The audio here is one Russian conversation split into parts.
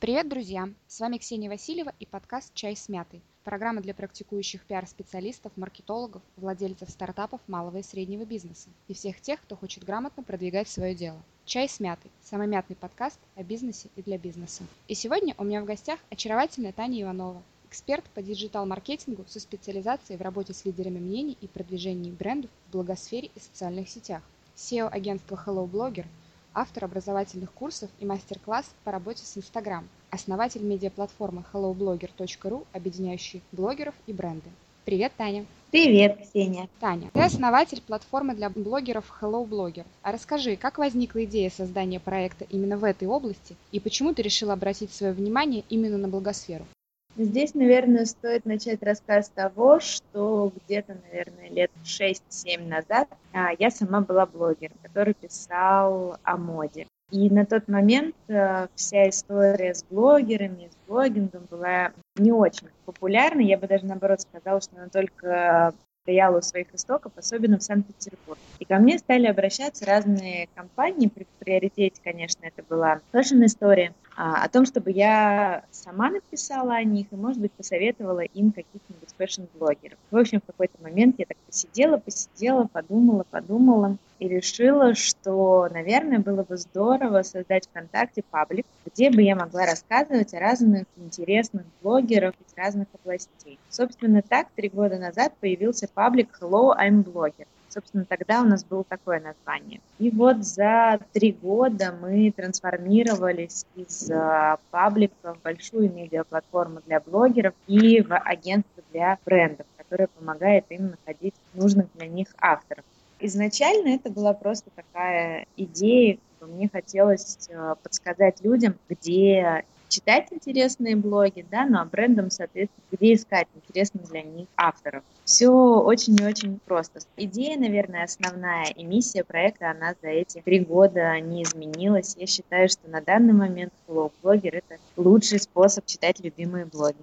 Привет, друзья! С вами Ксения Васильева и подкаст «Чай с мятой». Программа для практикующих пиар-специалистов, маркетологов, владельцев стартапов малого и среднего бизнеса и всех тех, кто хочет грамотно продвигать свое дело. «Чай с мятой» – самый мятный подкаст о бизнесе и для бизнеса. И сегодня у меня в гостях очаровательная Таня Иванова, эксперт по диджитал-маркетингу со специализацией в работе с лидерами мнений и продвижении брендов в блогосфере и социальных сетях. SEO агентства Hello Blogger – автор образовательных курсов и мастер-классов по работе с Instagram, основатель медиаплатформы helloblogger.ru, объединяющей блогеров и бренды. Привет, Таня! Привет, Ксения! Таня, ты основатель платформы для блогеров Hello Blogger. А расскажи, как возникла идея создания проекта именно в этой области и почему ты решила обратить свое внимание именно на блогосферу? Здесь, наверное, стоит начать рассказ того, что где-то, наверное, лет 6-7 назад а, я сама была блогером, который писал о моде. И на тот момент э, вся история с блогерами, с блогингом была не очень популярна. Я бы даже наоборот сказала, что она только стояла у своих истоков, особенно в Санкт-Петербурге. И ко мне стали обращаться разные компании, при приоритете, конечно, это была fashion-история, о том, чтобы я сама написала о них и, может быть, посоветовала им каких-нибудь fashion-блогеров. В общем, в какой-то момент я так посидела, посидела, подумала, подумала и решила, что, наверное, было бы здорово создать ВКонтакте паблик, где бы я могла рассказывать о разных интересных блогерах из разных областей. Собственно, так три года назад появился паблик Hello, I'm Blogger. Собственно, тогда у нас было такое название. И вот за три года мы трансформировались из uh, паблика в большую медиаплатформу для блогеров и в агентство для брендов, которое помогает им находить нужных для них авторов. Изначально это была просто такая идея, мне хотелось э, подсказать людям, где читать интересные блоги, да, ну а брендам, соответственно, где искать интересных для них авторов. Все очень и очень просто. Идея, наверное, основная и миссия проекта, она за эти три года не изменилась. Я считаю, что на данный момент блогер это лучший способ читать любимые блоги.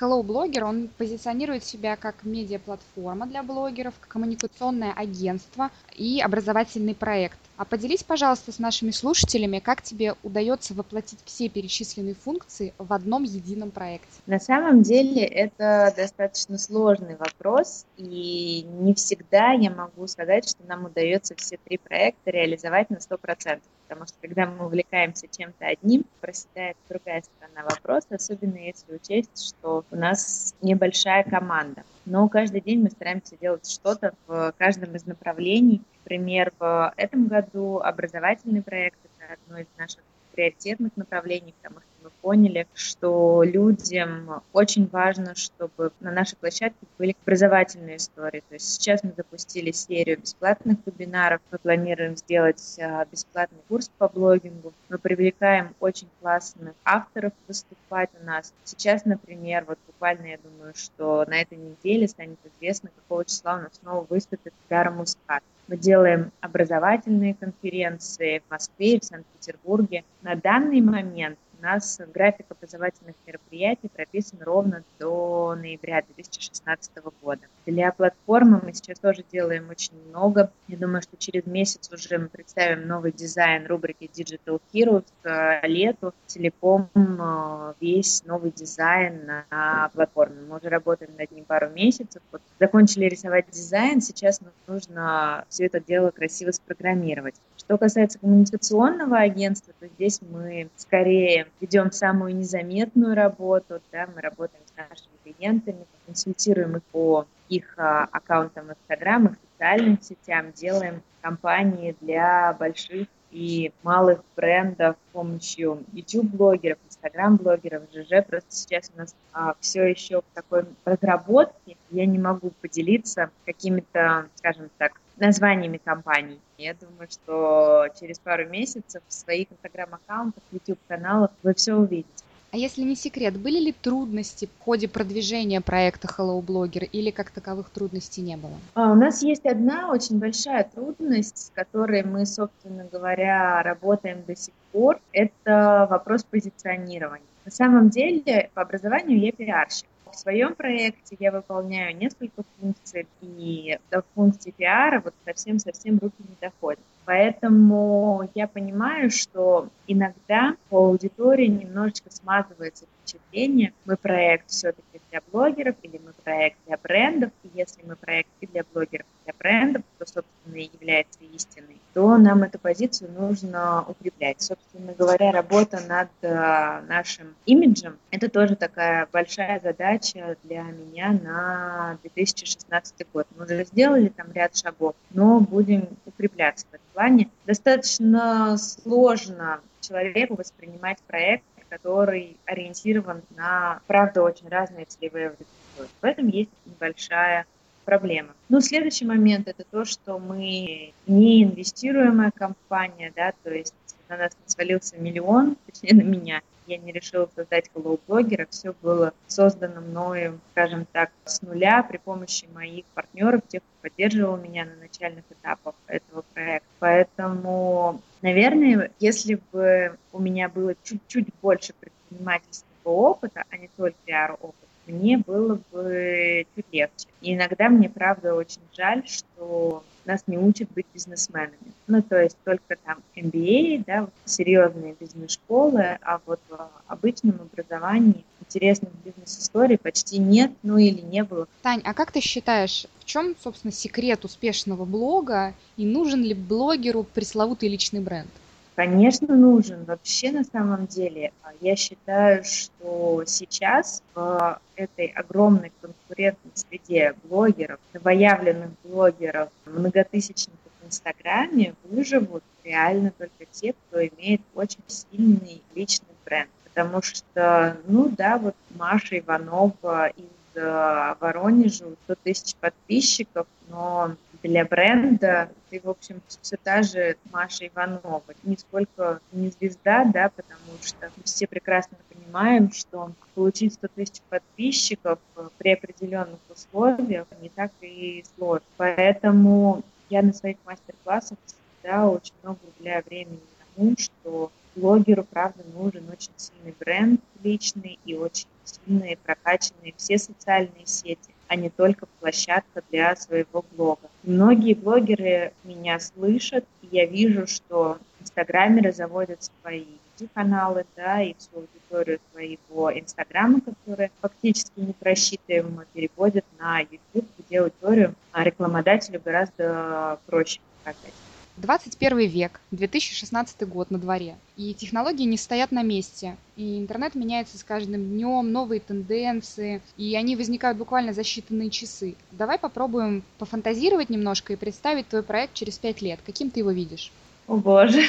Hello Blogger, он позиционирует себя как медиаплатформа для блогеров, коммуникационное агентство и образовательный проект. А поделись, пожалуйста, с нашими слушателями, как тебе удается воплотить все перечисленные функции в одном едином проекте? На самом деле это достаточно сложный вопрос, и не всегда я могу сказать, что нам удается все три проекта реализовать на 100%, потому что когда мы увлекаемся чем-то одним, проседает другая сторона вопроса, особенно если учесть, что у нас небольшая команда. Но каждый день мы стараемся делать что-то в каждом из направлений, Например, в этом году образовательный проект – это одно из наших приоритетных направлений, потому что мы поняли, что людям очень важно, чтобы на нашей площадке были образовательные истории. То есть сейчас мы запустили серию бесплатных вебинаров, мы планируем сделать а, бесплатный курс по блогингу, мы привлекаем очень классных авторов выступать у нас. Сейчас, например, вот буквально я думаю, что на этой неделе станет известно, какого числа у нас снова выступит Гара Мускат. Мы делаем образовательные конференции в Москве и в Санкт-Петербурге. На данный момент у нас график образовательных мероприятий прописан ровно до ноября 2016 года. Для платформы мы сейчас тоже делаем очень много. Я думаю, что через месяц уже мы представим новый дизайн рубрики Digital Heroes к лету. Целиком э, весь новый дизайн на платформе. Мы уже работаем над ним пару месяцев. Вот закончили рисовать дизайн, сейчас нужно все это дело красиво спрограммировать. Что касается коммуникационного агентства, то здесь мы скорее ведем самую незаметную работу, да, мы работаем с нашими клиентами, консультируем их по их а, аккаунтам в Инстаграм, их социальным сетям, делаем кампании для больших и малых брендов с помощью YouTube-блогеров, Instagram-блогеров, ЖЖ. Просто сейчас у нас а, все еще в такой разработке. Я не могу поделиться какими-то, скажем так, названиями компаний. Я думаю, что через пару месяцев в своих инстаграм-аккаунтах, YouTube-каналах вы все увидите. А если не секрет, были ли трудности в ходе продвижения проекта Hello Blogger или как таковых трудностей не было? А, у нас есть одна очень большая трудность, с которой мы, собственно говоря, работаем до сих пор. Это вопрос позиционирования. На самом деле, по образованию я пиарщик. В своем проекте я выполняю несколько функций, и до функций пиара вот совсем-совсем руки не доходят. Поэтому я понимаю, что иногда по аудитории немножечко смазывается впечатление, мы проект все-таки для блогеров или мы проект для брендов. И если мы проект и для блогеров, и для брендов, то, собственно, и является истиной, то нам эту позицию нужно укреплять. Собственно говоря, работа над э, нашим имиджем – это тоже такая большая задача для меня на 2016 год. Мы уже сделали там ряд шагов, но будем укрепляться в этом плане. Достаточно сложно человеку воспринимать проект который ориентирован на, правда, очень разные целевые аудитории. В этом есть небольшая проблема. Ну, следующий момент – это то, что мы не инвестируемая компания, да, то есть на нас не свалился миллион, точнее на меня, я не решила создать блогера, все было создано мною, скажем так, с нуля при помощи моих партнеров, тех, кто поддерживал меня на начальных этапах этого проекта. Поэтому, наверное, если бы у меня было чуть-чуть больше предпринимательского опыта, а не только пиар-опыта, мне было бы чуть легче. И иногда мне, правда, очень жаль, что нас не учат быть бизнесменами. Ну, то есть только там MBA, да, серьезные бизнес-школы, а вот в обычном образовании интересных бизнес-историй почти нет, ну или не было. Тань, а как ты считаешь, в чем, собственно, секрет успешного блога и нужен ли блогеру пресловутый личный бренд? Конечно, нужен. Вообще, на самом деле, а, я считаю, что сейчас в этой огромной конкурентной среде блогеров, новоявленных блогеров, многотысячников в Инстаграме выживут реально только те, кто имеет очень сильный личный бренд. Потому что, ну да, вот Маша Иванова из э, Воронежа, 100 тысяч подписчиков, но для бренда ты, в общем, все та же Маша Иванова. Нисколько не звезда, да, потому что мы все прекрасно понимаем, что получить 100 тысяч подписчиков при определенных условиях не так и сложно. Поэтому я на своих мастер-классах всегда очень много уделяю времени тому, что блогеру, правда, нужен очень сильный бренд личный и очень сильные, прокачанные все социальные сети а не только площадка для своего блога. Многие блогеры меня слышат, и я вижу, что инстаграмеры заводят свои каналы, да, и всю аудиторию своего инстаграма, которые фактически не просчитываемо переводят на YouTube, где аудиторию а рекламодателю гораздо проще показать. 21 век, 2016 год на дворе, и технологии не стоят на месте, и интернет меняется с каждым днем, новые тенденции, и они возникают буквально за считанные часы. Давай попробуем пофантазировать немножко и представить твой проект через пять лет. Каким ты его видишь? О боже,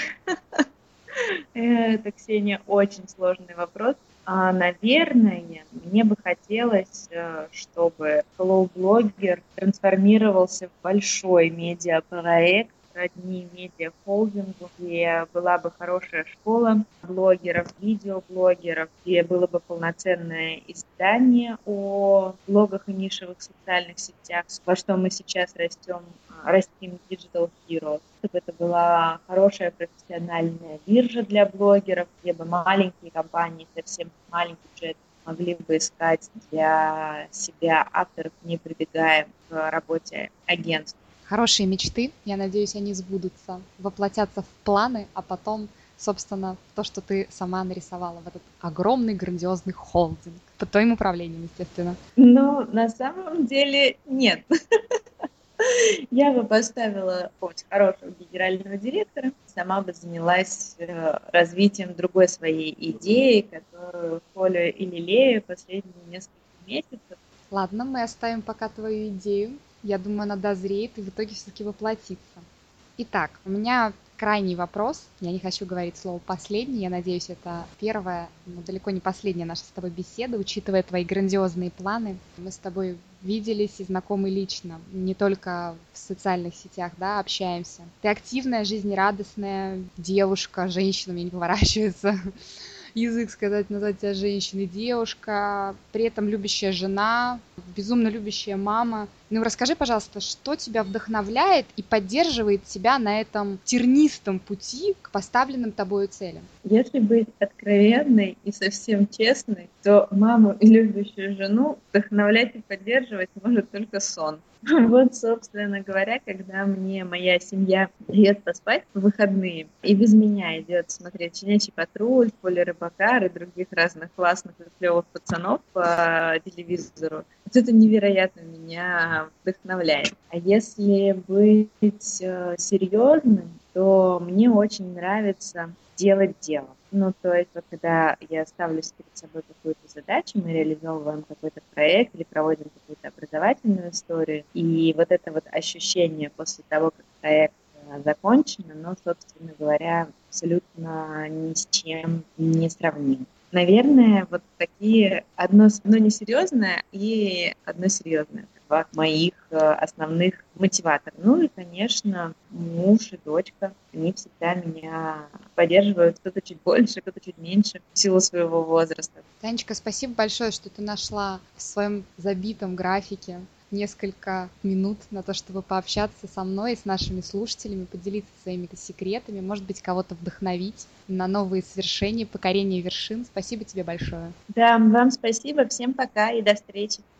это, Ксения, очень сложный вопрос. А, наверное, мне бы хотелось, э, чтобы Blogger трансформировался в большой медиапроект, сродни медиахолдингу, где была бы хорошая школа блогеров, видеоблогеров, где было бы полноценное издание о блогах и нишевых социальных сетях, во что мы сейчас растем, растим Digital Heroes, чтобы это была хорошая профессиональная биржа для блогеров, где бы маленькие компании, совсем маленький бюджет могли бы искать для себя авторов, не прибегая к работе агентств хорошие мечты. Я надеюсь, они сбудутся, воплотятся в планы, а потом, собственно, то, что ты сама нарисовала в этот огромный грандиозный холдинг. Под твоим управлением, естественно. Ну, на самом деле, нет. Я бы поставила очень хорошего генерального директора, сама бы занялась э, развитием другой своей идеи, которую полю и лелею последние несколько месяцев. Ладно, мы оставим пока твою идею я думаю, она дозреет и в итоге все-таки воплотится. Итак, у меня крайний вопрос. Я не хочу говорить слово «последний». Я надеюсь, это первая, но далеко не последняя наша с тобой беседа, учитывая твои грандиозные планы. Мы с тобой виделись и знакомы лично, не только в социальных сетях, да, общаемся. Ты активная, жизнерадостная девушка, женщина, мне не поворачивается язык сказать, назвать тебя женщиной, девушка, при этом любящая жена, безумно любящая мама. Ну, расскажи, пожалуйста, что тебя вдохновляет и поддерживает тебя на этом тернистом пути к поставленным тобой целям? Если быть откровенной и совсем честной, то маму и любящую жену вдохновлять и поддерживать может только сон. Вот, собственно говоря, когда мне моя семья дает поспать в выходные, и без меня идет смотреть «Щенячий патруль», «Поле рыбака» и других разных классных и клевых пацанов по телевизору, вот это невероятно меня вдохновляет. А если быть э, серьезным, то мне очень нравится делать дело. Ну, то есть, вот когда я ставлю перед собой какую-то задачу, мы реализовываем какой-то проект или проводим какую-то образовательную историю, и вот это вот ощущение после того, как проект э, закончен, оно, собственно говоря, абсолютно ни с чем не сравнимо. Наверное, вот такие одно, одно несерьезное и одно серьезное два моих э, основных мотиваторов. Ну и, конечно, муж и дочка, они всегда меня поддерживают, кто-то чуть больше, кто-то чуть меньше в силу своего возраста. Танечка, спасибо большое, что ты нашла в своем забитом графике несколько минут на то, чтобы пообщаться со мной и с нашими слушателями, поделиться своими секретами, может быть, кого-то вдохновить на новые свершения, покорение вершин. Спасибо тебе большое. Да, вам спасибо, всем пока и до встречи.